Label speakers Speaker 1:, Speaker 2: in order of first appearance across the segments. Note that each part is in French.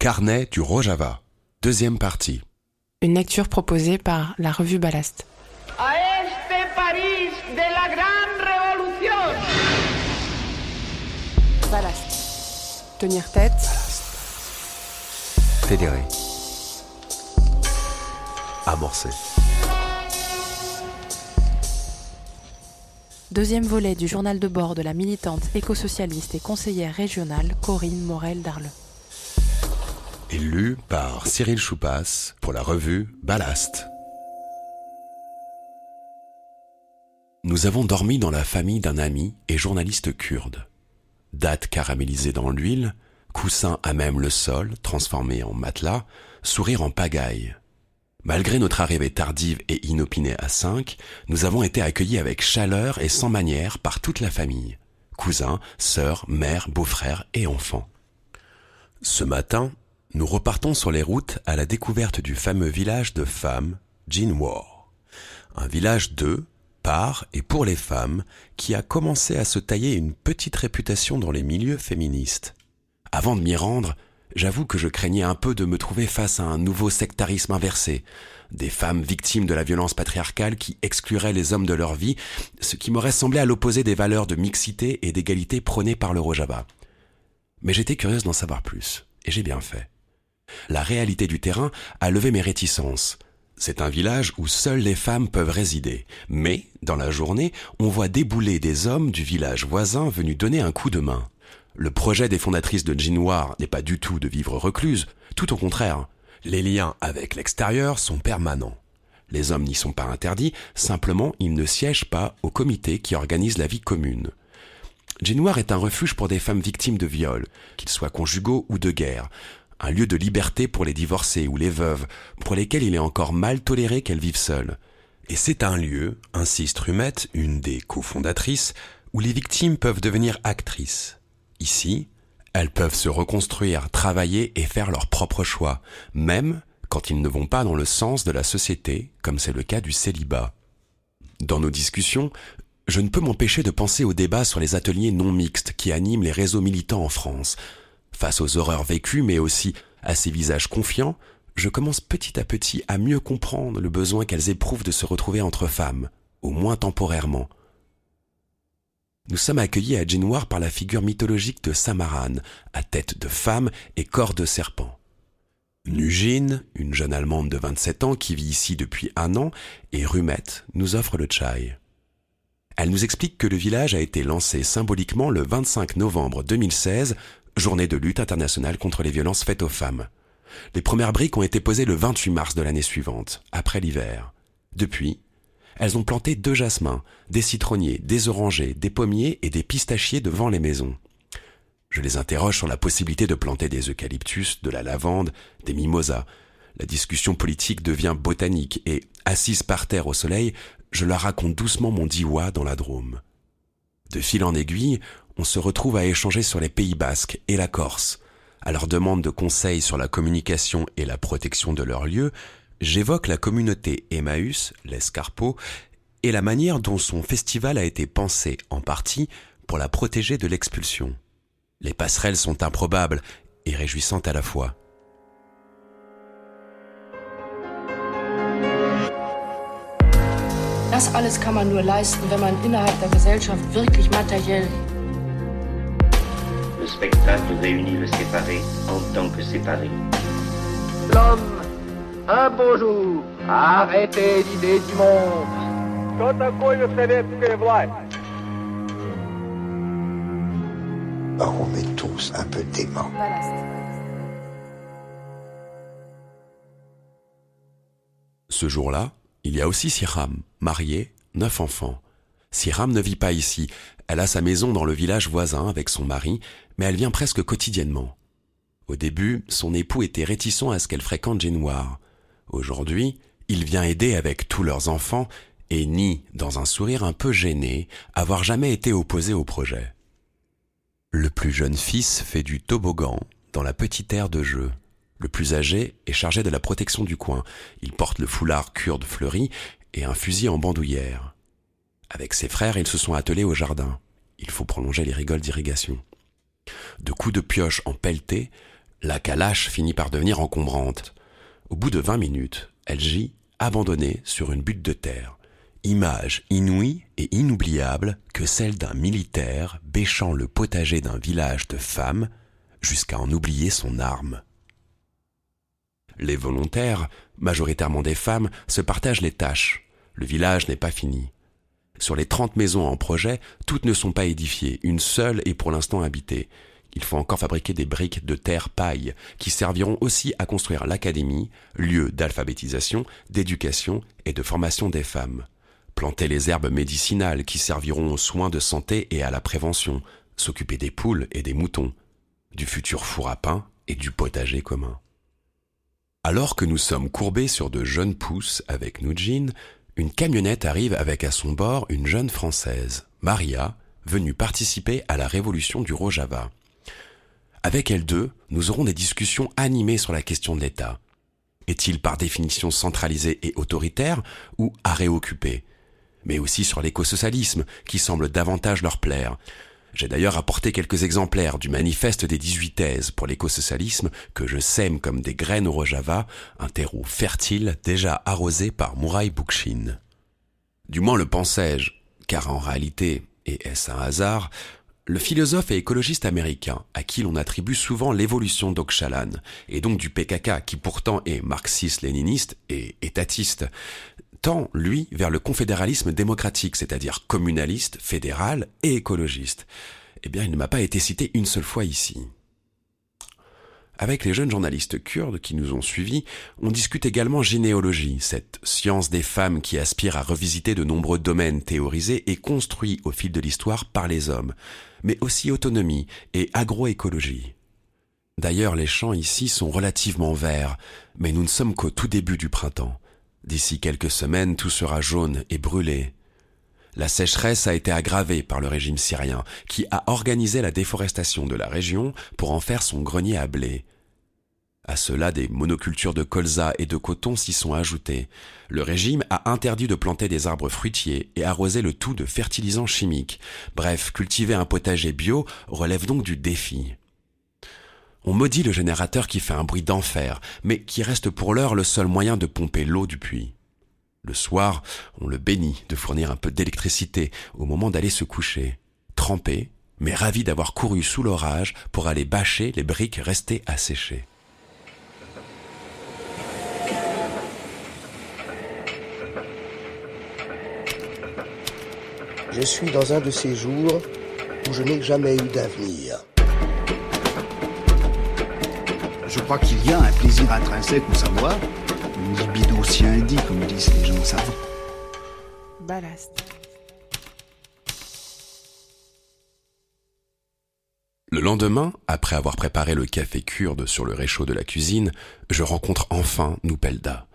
Speaker 1: Carnet du Rojava. Deuxième partie.
Speaker 2: Une lecture proposée par la revue Ballast.
Speaker 3: a este París de la gran revolución.
Speaker 2: Ballast. Tenir tête.
Speaker 4: Fédéré. Amorcé.
Speaker 2: Deuxième volet du journal de bord de la militante écosocialiste et conseillère régionale Corinne Morel
Speaker 1: Et lu par Cyril Choupas pour la revue Ballast. Nous avons dormi dans la famille d'un ami et journaliste kurde. Date caramélisée dans l'huile, coussin à même le sol, transformé en matelas, sourire en pagaille. Malgré notre arrivée tardive et inopinée à cinq, nous avons été accueillis avec chaleur et sans manière par toute la famille. Cousins, sœurs, mères, beaux-frères et enfants. Ce matin, nous repartons sur les routes à la découverte du fameux village de femmes, Jinwar. Un village de, par et pour les femmes qui a commencé à se tailler une petite réputation dans les milieux féministes. Avant de m'y rendre, j'avoue que je craignais un peu de me trouver face à un nouveau sectarisme inversé, des femmes victimes de la violence patriarcale qui excluraient les hommes de leur vie, ce qui m'aurait semblé à l'opposé des valeurs de mixité et d'égalité prônées par le Rojava. Mais j'étais curieuse d'en savoir plus, et j'ai bien fait. La réalité du terrain a levé mes réticences. C'est un village où seules les femmes peuvent résider, mais, dans la journée, on voit débouler des hommes du village voisin venus donner un coup de main. Le projet des fondatrices de Jinwar n'est pas du tout de vivre recluse, tout au contraire. Les liens avec l'extérieur sont permanents. Les hommes n'y sont pas interdits, simplement ils ne siègent pas au comité qui organise la vie commune. Jinwar est un refuge pour des femmes victimes de viols, qu'ils soient conjugaux ou de guerre, un lieu de liberté pour les divorcés ou les veuves, pour lesquelles il est encore mal toléré qu'elles vivent seules. Et c'est un lieu, insiste Rumette, une des cofondatrices, où les victimes peuvent devenir actrices. Ici, elles peuvent se reconstruire, travailler et faire leurs propres choix, même quand ils ne vont pas dans le sens de la société, comme c'est le cas du célibat. Dans nos discussions, je ne peux m'empêcher de penser au débat sur les ateliers non mixtes qui animent les réseaux militants en France. Face aux horreurs vécues, mais aussi à ces visages confiants, je commence petit à petit à mieux comprendre le besoin qu'elles éprouvent de se retrouver entre femmes, au moins temporairement. Nous sommes accueillis à Jinwar par la figure mythologique de Samaran, à tête de femme et corps de serpent. Nugine, une jeune Allemande de 27 ans qui vit ici depuis un an, et Rumette nous offre le chai. Elle nous explique que le village a été lancé symboliquement le 25 novembre 2016, journée de lutte internationale contre les violences faites aux femmes. Les premières briques ont été posées le 28 mars de l'année suivante, après l'hiver. Depuis, elles ont planté deux jasmins, des citronniers, des orangers, des pommiers et des pistachiers devant les maisons. Je les interroge sur la possibilité de planter des eucalyptus, de la lavande, des mimosas. La discussion politique devient botanique et, assise par terre au soleil, je leur raconte doucement mon diwa dans la Drôme. De fil en aiguille, on se retrouve à échanger sur les Pays basques et la Corse. À leur demande de conseils sur la communication et la protection de leur lieu, j'évoque la communauté Emmaüs, l'Escarpeau, et la manière dont son festival a été pensé en partie pour la protéger de l'expulsion. Les passerelles sont improbables et réjouissantes à la fois.
Speaker 5: Das alles kann man nur leisten, wenn man innerhalb der Gesellschaft wirklich materiell
Speaker 6: Le spectacle réunit le séparé en tant que séparé.
Speaker 3: L'homme, un beau jour, a arrêté l'idée du monde. Что такое советская власть?
Speaker 7: Or, on est tous un peu déments.
Speaker 1: Ce jour-là, il y a aussi Siram, mariée, neuf enfants. Siram ne vit pas ici, elle a sa maison dans le village voisin avec son mari, mais elle vient presque quotidiennement. Au début, son époux était réticent à ce qu'elle fréquente Jinwar. Aujourd'hui, il vient aider avec tous leurs enfants et nie, dans un sourire un peu gêné, avoir jamais été opposé au projet. Le plus jeune fils fait du toboggan dans la petite aire de jeu. Le plus âgé est chargé de la protection du coin. Il porte le foulard kurde fleuri et un fusil en bandoulière. Avec ses frères, ils se sont attelés au jardin. Il faut prolonger les rigoles d'irrigation. De coups de pioche en pelleté, La calache finit par devenir encombrante. Au bout de vingt minutes, elle gît abandonnée sur une butte de terre. Image inouïe et inoubliable que celle d'un militaire bêchant le potager d'un village de femmes jusqu'à en oublier son arme. Les volontaires, majoritairement des femmes, se partagent les tâches. Le village n'est pas fini. Sur les trente maisons en projet, toutes ne sont pas édifiées, une seule est pour l'instant habitée. Il faut encore fabriquer des briques de terre paille qui serviront aussi à construire l'académie, lieu d'alphabétisation, d'éducation et de formation des femmes. Planter les herbes médicinales qui serviront aux soins de santé et à la prévention, s'occuper des poules et des moutons, du futur four à pain et du potager commun. Alors que nous sommes courbés sur de jeunes pousses avec Nujin, une camionnette arrive avec à son bord une jeune Française, Maria, venue participer à la révolution du Rojava. Avec elle deux, nous aurons des discussions animées sur la question de l'État. Est-il par définition centralisé et autoritaire ou à réoccuper? Mais aussi sur l'écosocialisme, qui semble davantage leur plaire. J'ai d'ailleurs apporté quelques exemplaires du manifeste des 18 thèses pour l'écosocialisme que je sème comme des graines au Rojava, un terreau fertile déjà arrosé par Mouraï Boukchine. Du moins le pensais-je, car en réalité, et est-ce un hasard, le philosophe et écologiste américain, à qui l'on attribue souvent l'évolution d'Okshalan, et donc du PKK, qui pourtant est marxiste-léniniste et étatiste, tend, lui, vers le confédéralisme démocratique, c'est-à-dire communaliste, fédéral et écologiste. Eh bien, il ne m'a pas été cité une seule fois ici. Avec les jeunes journalistes kurdes qui nous ont suivis, on discute également généalogie, cette science des femmes qui aspire à revisiter de nombreux domaines théorisés et construits au fil de l'histoire par les hommes, mais aussi autonomie et agroécologie. D'ailleurs, les champs ici sont relativement verts, mais nous ne sommes qu'au tout début du printemps. D'ici quelques semaines, tout sera jaune et brûlé. La sécheresse a été aggravée par le régime syrien, qui a organisé la déforestation de la région pour en faire son grenier à blé. À cela, des monocultures de colza et de coton s'y sont ajoutées. Le régime a interdit de planter des arbres fruitiers et arroser le tout de fertilisants chimiques. Bref, cultiver un potager bio relève donc du défi. On maudit le générateur qui fait un bruit d'enfer, mais qui reste pour l'heure le seul moyen de pomper l'eau du puits. Le soir, on le bénit de fournir un peu d'électricité au moment d'aller se coucher, trempé, mais ravi d'avoir couru sous l'orage pour aller bâcher les briques restées à
Speaker 7: Je suis dans un de ces jours où je n'ai jamais eu d'avenir.
Speaker 4: Je crois qu'il y a un plaisir intrinsèque au savoir, une libido dit, comme disent les gens savants.
Speaker 2: Ballast.
Speaker 1: Le lendemain, après avoir préparé le café kurde sur le réchaud de la cuisine, je rencontre enfin Noupelda.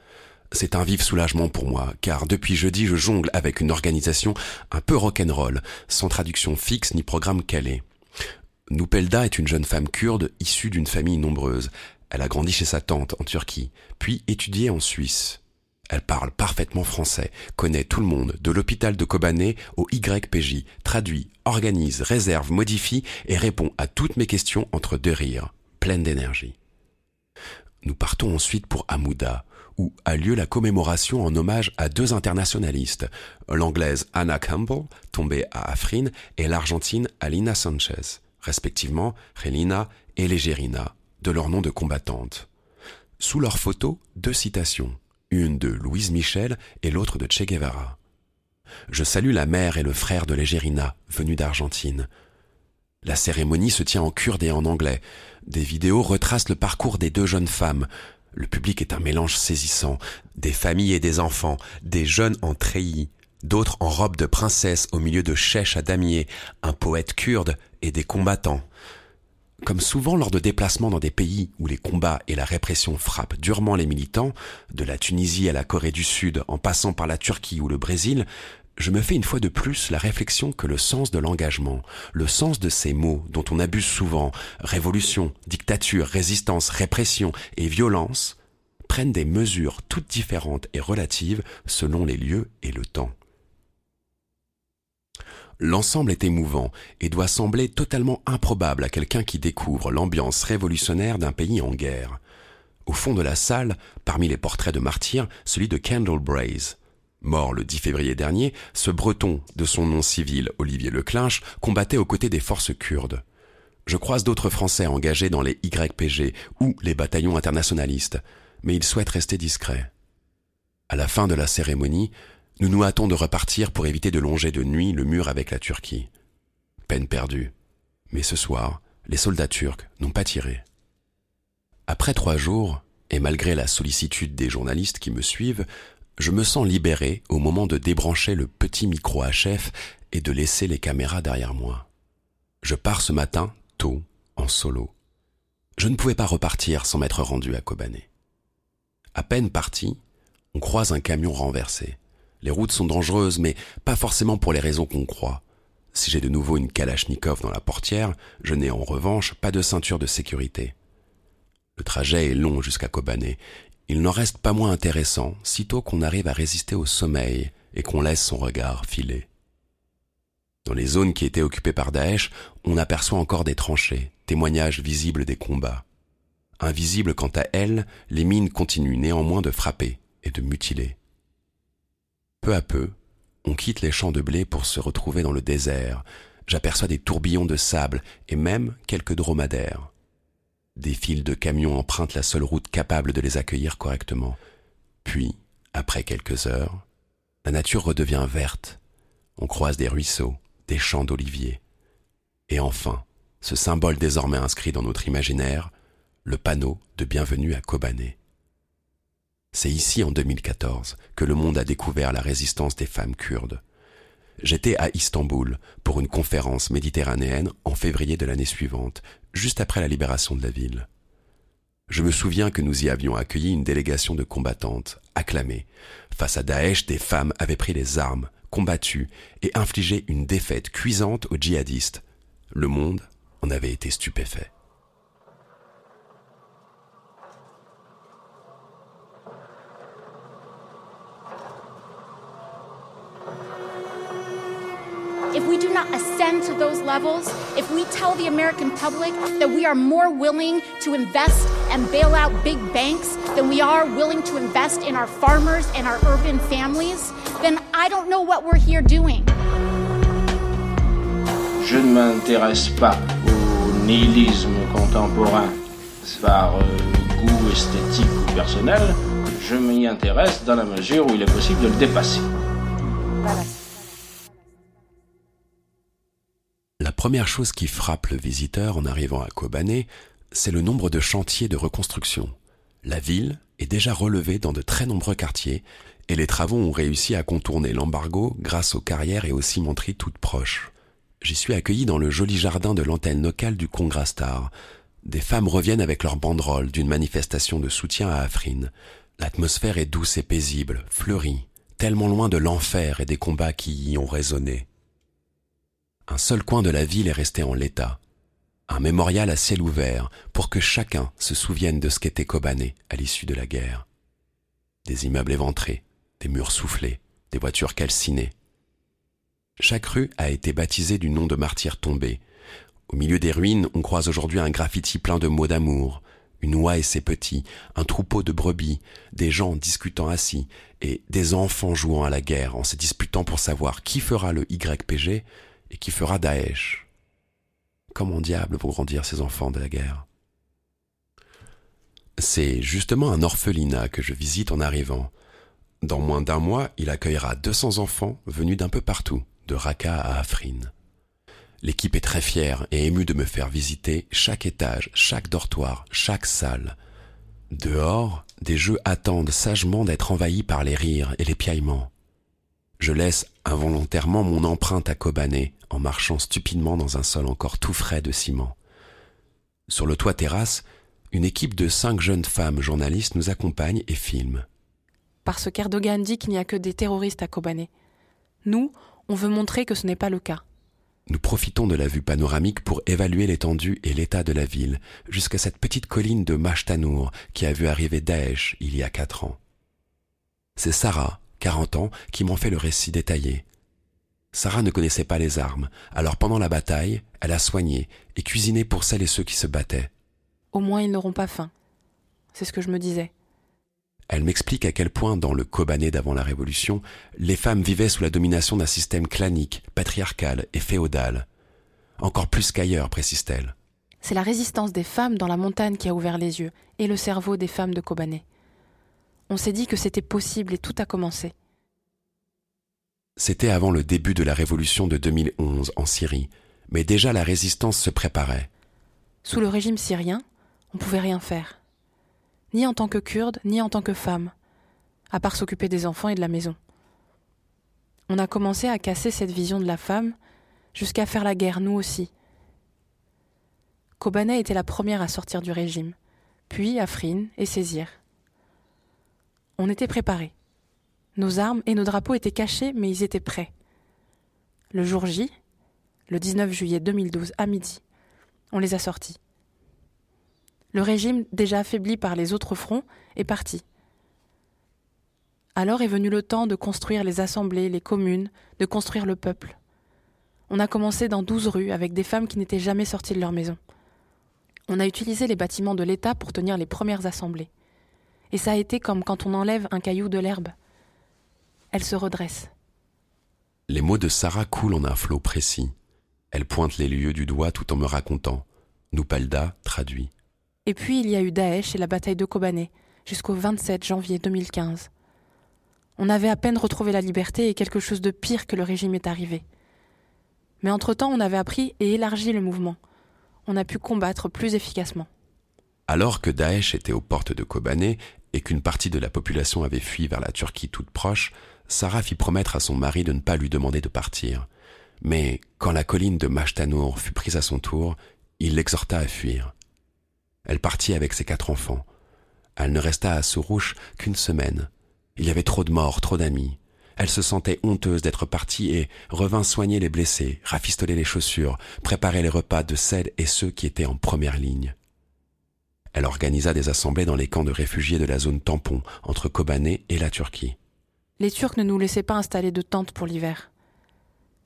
Speaker 1: C'est un vif soulagement pour moi, car depuis jeudi je jongle avec une organisation un peu rock'n'roll, sans traduction fixe ni programme calé. Noupelda est une jeune femme kurde issue d'une famille nombreuse. Elle a grandi chez sa tante en Turquie, puis étudié en Suisse. Elle parle parfaitement français, connaît tout le monde, de l'hôpital de Kobané au YPJ, traduit, organise, réserve, modifie et répond à toutes mes questions entre deux rires, pleine d'énergie. Nous partons ensuite pour Amouda, où a lieu la commémoration en hommage à deux internationalistes, l'anglaise Anna Campbell, tombée à Afrin, et l'argentine Alina Sanchez respectivement Relina et Légerina, de leur nom de combattantes. Sous leurs photos, deux citations, une de Louise Michel et l'autre de Che Guevara. Je salue la mère et le frère de Légerina, venus d'Argentine. La cérémonie se tient en kurde et en anglais. Des vidéos retracent le parcours des deux jeunes femmes. Le public est un mélange saisissant. Des familles et des enfants, des jeunes en treillis, d'autres en robe de princesse au milieu de chèches à damier, un poète kurde et des combattants. Comme souvent lors de déplacements dans des pays où les combats et la répression frappent durement les militants, de la Tunisie à la Corée du Sud en passant par la Turquie ou le Brésil, je me fais une fois de plus la réflexion que le sens de l'engagement, le sens de ces mots dont on abuse souvent, révolution, dictature, résistance, répression et violence, prennent des mesures toutes différentes et relatives selon les lieux et le temps. L'ensemble est émouvant et doit sembler totalement improbable à quelqu'un qui découvre l'ambiance révolutionnaire d'un pays en guerre. Au fond de la salle, parmi les portraits de martyrs, celui de Kendall. Mort le 10 février dernier, ce breton, de son nom civil Olivier Leclinch, combattait aux côtés des forces kurdes. Je croise d'autres Français engagés dans les YPG ou les bataillons internationalistes, mais ils souhaitent rester discrets. À la fin de la cérémonie, nous nous hâtons de repartir pour éviter de longer de nuit le mur avec la Turquie. Peine perdue. Mais ce soir, les soldats turcs n'ont pas tiré. Après trois jours, et malgré la sollicitude des journalistes qui me suivent, je me sens libéré au moment de débrancher le petit micro HF et de laisser les caméras derrière moi. Je pars ce matin, tôt, en solo. Je ne pouvais pas repartir sans m'être rendu à Kobané. À peine parti, on croise un camion renversé. Les routes sont dangereuses, mais pas forcément pour les raisons qu'on croit. Si j'ai de nouveau une Kalachnikov dans la portière, je n'ai en revanche pas de ceinture de sécurité. Le trajet est long jusqu'à Kobané. Il n'en reste pas moins intéressant, sitôt qu'on arrive à résister au sommeil et qu'on laisse son regard filer. Dans les zones qui étaient occupées par Daesh, on aperçoit encore des tranchées, témoignages visibles des combats. Invisibles quant à elles, les mines continuent néanmoins de frapper et de mutiler. Peu à peu, on quitte les champs de blé pour se retrouver dans le désert. J'aperçois des tourbillons de sable et même quelques dromadaires. Des files de camions empruntent la seule route capable de les accueillir correctement. Puis, après quelques heures, la nature redevient verte. On croise des ruisseaux, des champs d'oliviers. Et enfin, ce symbole désormais inscrit dans notre imaginaire, le panneau de bienvenue à Kobané. C'est ici, en 2014, que le monde a découvert la résistance des femmes kurdes. J'étais à Istanbul pour une conférence méditerranéenne en février de l'année suivante, juste après la libération de la ville. Je me souviens que nous y avions accueilli une délégation de combattantes, acclamées. Face à Daesh, des femmes avaient pris les armes, combattu et infligé une défaite cuisante aux djihadistes. Le monde en avait été stupéfait.
Speaker 8: If we do not ascend to those levels, if we tell the American public that we are more willing to invest and bail out big banks than we are willing to invest in our farmers and our urban families, then I don't know what we're here doing.
Speaker 9: Je ne m'intéresse pas au nihilisme contemporain par euh, goût esthétique ou personnel. Je m'y intéresse dans la mesure où il est possible de le dépasser.
Speaker 2: Voilà.
Speaker 1: Première chose qui frappe le visiteur en arrivant à Kobané, c'est le nombre de chantiers de reconstruction. La ville est déjà relevée dans de très nombreux quartiers et les travaux ont réussi à contourner l'embargo grâce aux carrières et aux cimenteries toutes proches. J'y suis accueilli dans le joli jardin de l'antenne locale du Congrastar. Des femmes reviennent avec leurs banderoles d'une manifestation de soutien à Afrin. L'atmosphère est douce et paisible, fleurie, tellement loin de l'enfer et des combats qui y ont résonné. Un seul coin de la ville est resté en l'état. Un mémorial à ciel ouvert pour que chacun se souvienne de ce qu'était Kobané à l'issue de la guerre. Des immeubles éventrés, des murs soufflés, des voitures calcinées. Chaque rue a été baptisée du nom de martyrs tombés. Au milieu des ruines, on croise aujourd'hui un graffiti plein de mots d'amour, une oie et ses petits, un troupeau de brebis, des gens discutant assis, et des enfants jouant à la guerre en se disputant pour savoir qui fera le YPG et qui fera Daesh. Comment diable vont grandir ces enfants de la guerre C'est justement un orphelinat que je visite en arrivant. Dans moins d'un mois, il accueillera 200 enfants venus d'un peu partout, de Raqqa à Afrin. L'équipe est très fière et émue de me faire visiter chaque étage, chaque dortoir, chaque salle. Dehors, des jeux attendent sagement d'être envahis par les rires et les piaillements. Je laisse involontairement mon empreinte à Kobané en marchant stupidement dans un sol encore tout frais de ciment. Sur le toit terrasse, une équipe de cinq jeunes femmes journalistes nous accompagne et filme.
Speaker 2: Parce qu'Erdogan dit qu'il n'y a que des terroristes à Kobané. Nous, on veut montrer que ce n'est pas le cas.
Speaker 1: Nous profitons de la vue panoramique pour évaluer l'étendue et l'état de la ville, jusqu'à cette petite colline de Mashtanour qui a vu arriver Daesh il y a quatre ans. C'est Sarah, 40 ans, qui m'en fait le récit détaillé. Sarah ne connaissait pas les armes, alors pendant la bataille, elle a soigné et cuisiné pour celles et ceux qui se battaient.
Speaker 2: Au moins ils n'auront pas faim. C'est ce que je me disais.
Speaker 1: Elle m'explique à quel point, dans le Kobané d'avant la Révolution, les femmes vivaient sous la domination d'un système clanique, patriarcal et féodal. Encore plus qu'ailleurs, précise-t-elle.
Speaker 2: C'est la résistance des femmes dans la montagne qui a ouvert les yeux et le cerveau des femmes de Kobané. On s'est dit que c'était possible et tout a commencé.
Speaker 1: C'était avant le début de la révolution de 2011 en Syrie, mais déjà la résistance se préparait.
Speaker 2: Sous le régime syrien, on ne pouvait rien faire. Ni en tant que kurde, ni en tant que femme, à part s'occuper des enfants et de la maison. On a commencé à casser cette vision de la femme jusqu'à faire la guerre, nous aussi. Kobané était la première à sortir du régime, puis Afrin et Saisir. On était préparés. Nos armes et nos drapeaux étaient cachés, mais ils étaient prêts. Le jour J, le 19 juillet 2012 à midi, on les a sortis. Le régime, déjà affaibli par les autres fronts, est parti. Alors est venu le temps de construire les assemblées, les communes, de construire le peuple. On a commencé dans douze rues avec des femmes qui n'étaient jamais sorties de leur maison. On a utilisé les bâtiments de l'État pour tenir les premières assemblées. Et ça a été comme quand on enlève un caillou de l'herbe. Elle se redresse.
Speaker 1: Les mots de Sarah coulent en un flot précis. Elle pointe les lieux du doigt tout en me racontant. Nupalda traduit.
Speaker 2: Et puis il y a eu Daesh et la bataille de Kobané, jusqu'au 27 janvier 2015. On avait à peine retrouvé la liberté et quelque chose de pire que le régime est arrivé. Mais entre-temps, on avait appris et élargi le mouvement. On a pu combattre plus efficacement.
Speaker 1: Alors que Daesh était aux portes de Kobané et qu'une partie de la population avait fui vers la Turquie toute proche, Sarah fit promettre à son mari de ne pas lui demander de partir. Mais quand la colline de Mashtanour fut prise à son tour, il l'exhorta à fuir. Elle partit avec ses quatre enfants. Elle ne resta à Sourouche qu'une semaine. Il y avait trop de morts, trop d'amis. Elle se sentait honteuse d'être partie et revint soigner les blessés, rafistoler les chaussures, préparer les repas de celles et ceux qui étaient en première ligne. Elle organisa des assemblées dans les camps de réfugiés de la zone tampon entre Kobané et la Turquie.
Speaker 2: Les Turcs ne nous laissaient pas installer de tentes pour l'hiver.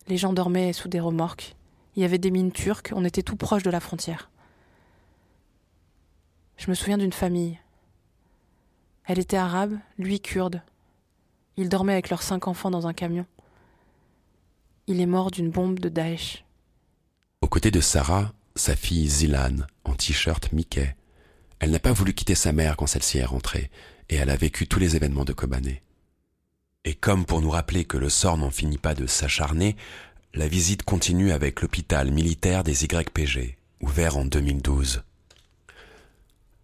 Speaker 2: Les gens dormaient sous des remorques. Il y avait des mines turques, on était tout proche de la frontière. Je me souviens d'une famille. Elle était arabe, lui kurde. Ils dormaient avec leurs cinq enfants dans un camion. Il est mort d'une bombe de Daesh.
Speaker 1: Aux côtés de Sarah, sa fille Zilan, en t-shirt Mickey. Elle n'a pas voulu quitter sa mère quand celle-ci est rentrée, et elle a vécu tous les événements de Kobané. Et comme pour nous rappeler que le sort n'en finit pas de s'acharner, la visite continue avec l'hôpital militaire des YPG, ouvert en 2012.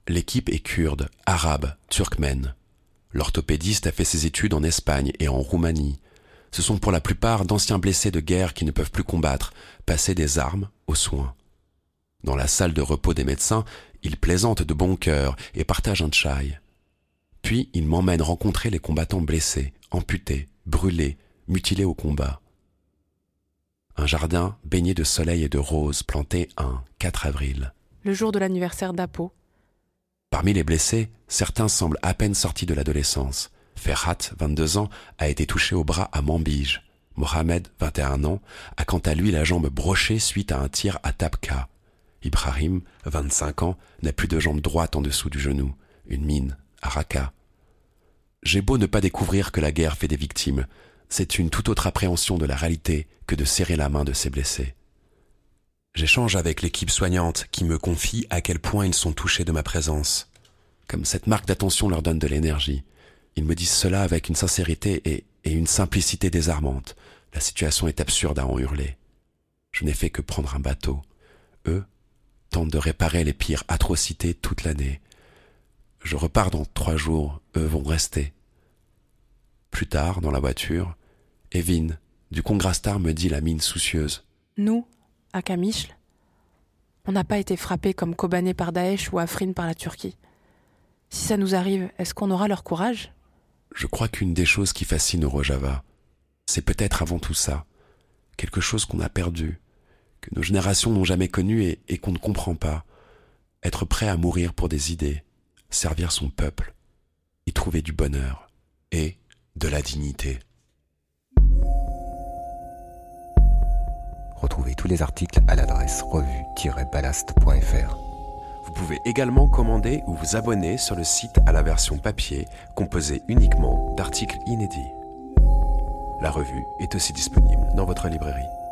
Speaker 1: L'équipe est kurde, arabe, turkmène. L'orthopédiste a fait ses études en Espagne et en Roumanie. Ce sont pour la plupart d'anciens blessés de guerre qui ne peuvent plus combattre, passer des armes aux soins. Dans la salle de repos des médecins, ils plaisantent de bon cœur et partagent un chai. Puis ils m'emmènent rencontrer les combattants blessés, amputés, brûlés, mutilés au combat. Un jardin baigné de soleil et de roses planté un 4 avril.
Speaker 2: Le jour de l'anniversaire d'Apo,
Speaker 1: Parmi les blessés, certains semblent à peine sortis de l'adolescence. Ferhat, 22 ans, a été touché au bras à Mambige. Mohamed, 21 ans, a quant à lui la jambe brochée suite à un tir à Tabka. Ibrahim, 25 ans, n'a plus de jambe droite en dessous du genou. Une mine, à Raqqa. J'ai beau ne pas découvrir que la guerre fait des victimes, c'est une toute autre appréhension de la réalité que de serrer la main de ces blessés. J'échange avec l'équipe soignante qui me confie à quel point ils sont touchés de ma présence. Comme cette marque d'attention leur donne de l'énergie. Ils me disent cela avec une sincérité et, et une simplicité désarmante. La situation est absurde à en hurler. Je n'ai fait que prendre un bateau. Eux de réparer les pires atrocités toute l'année. Je repars dans trois jours, eux vont rester. Plus tard, dans la voiture, Evin, du Congrastar, me dit la mine soucieuse.
Speaker 2: Nous, à Kamichl, on n'a pas été frappés comme Kobané par Daesh ou Afrin par la Turquie. Si ça nous arrive, est-ce qu'on aura leur courage?
Speaker 1: Je crois qu'une des choses qui fascine au Rojava, c'est peut-être avant tout ça, quelque chose qu'on a perdu, que nos générations n'ont jamais connu et, et qu'on ne comprend pas. Être prêt à mourir pour des idées, servir son peuple, y trouver du bonheur et de la dignité.
Speaker 10: Retrouvez tous les articles à l'adresse revue-ballast.fr.
Speaker 1: Vous pouvez également commander ou vous abonner sur le site à la version papier composée uniquement d'articles inédits. La revue est aussi disponible dans votre librairie.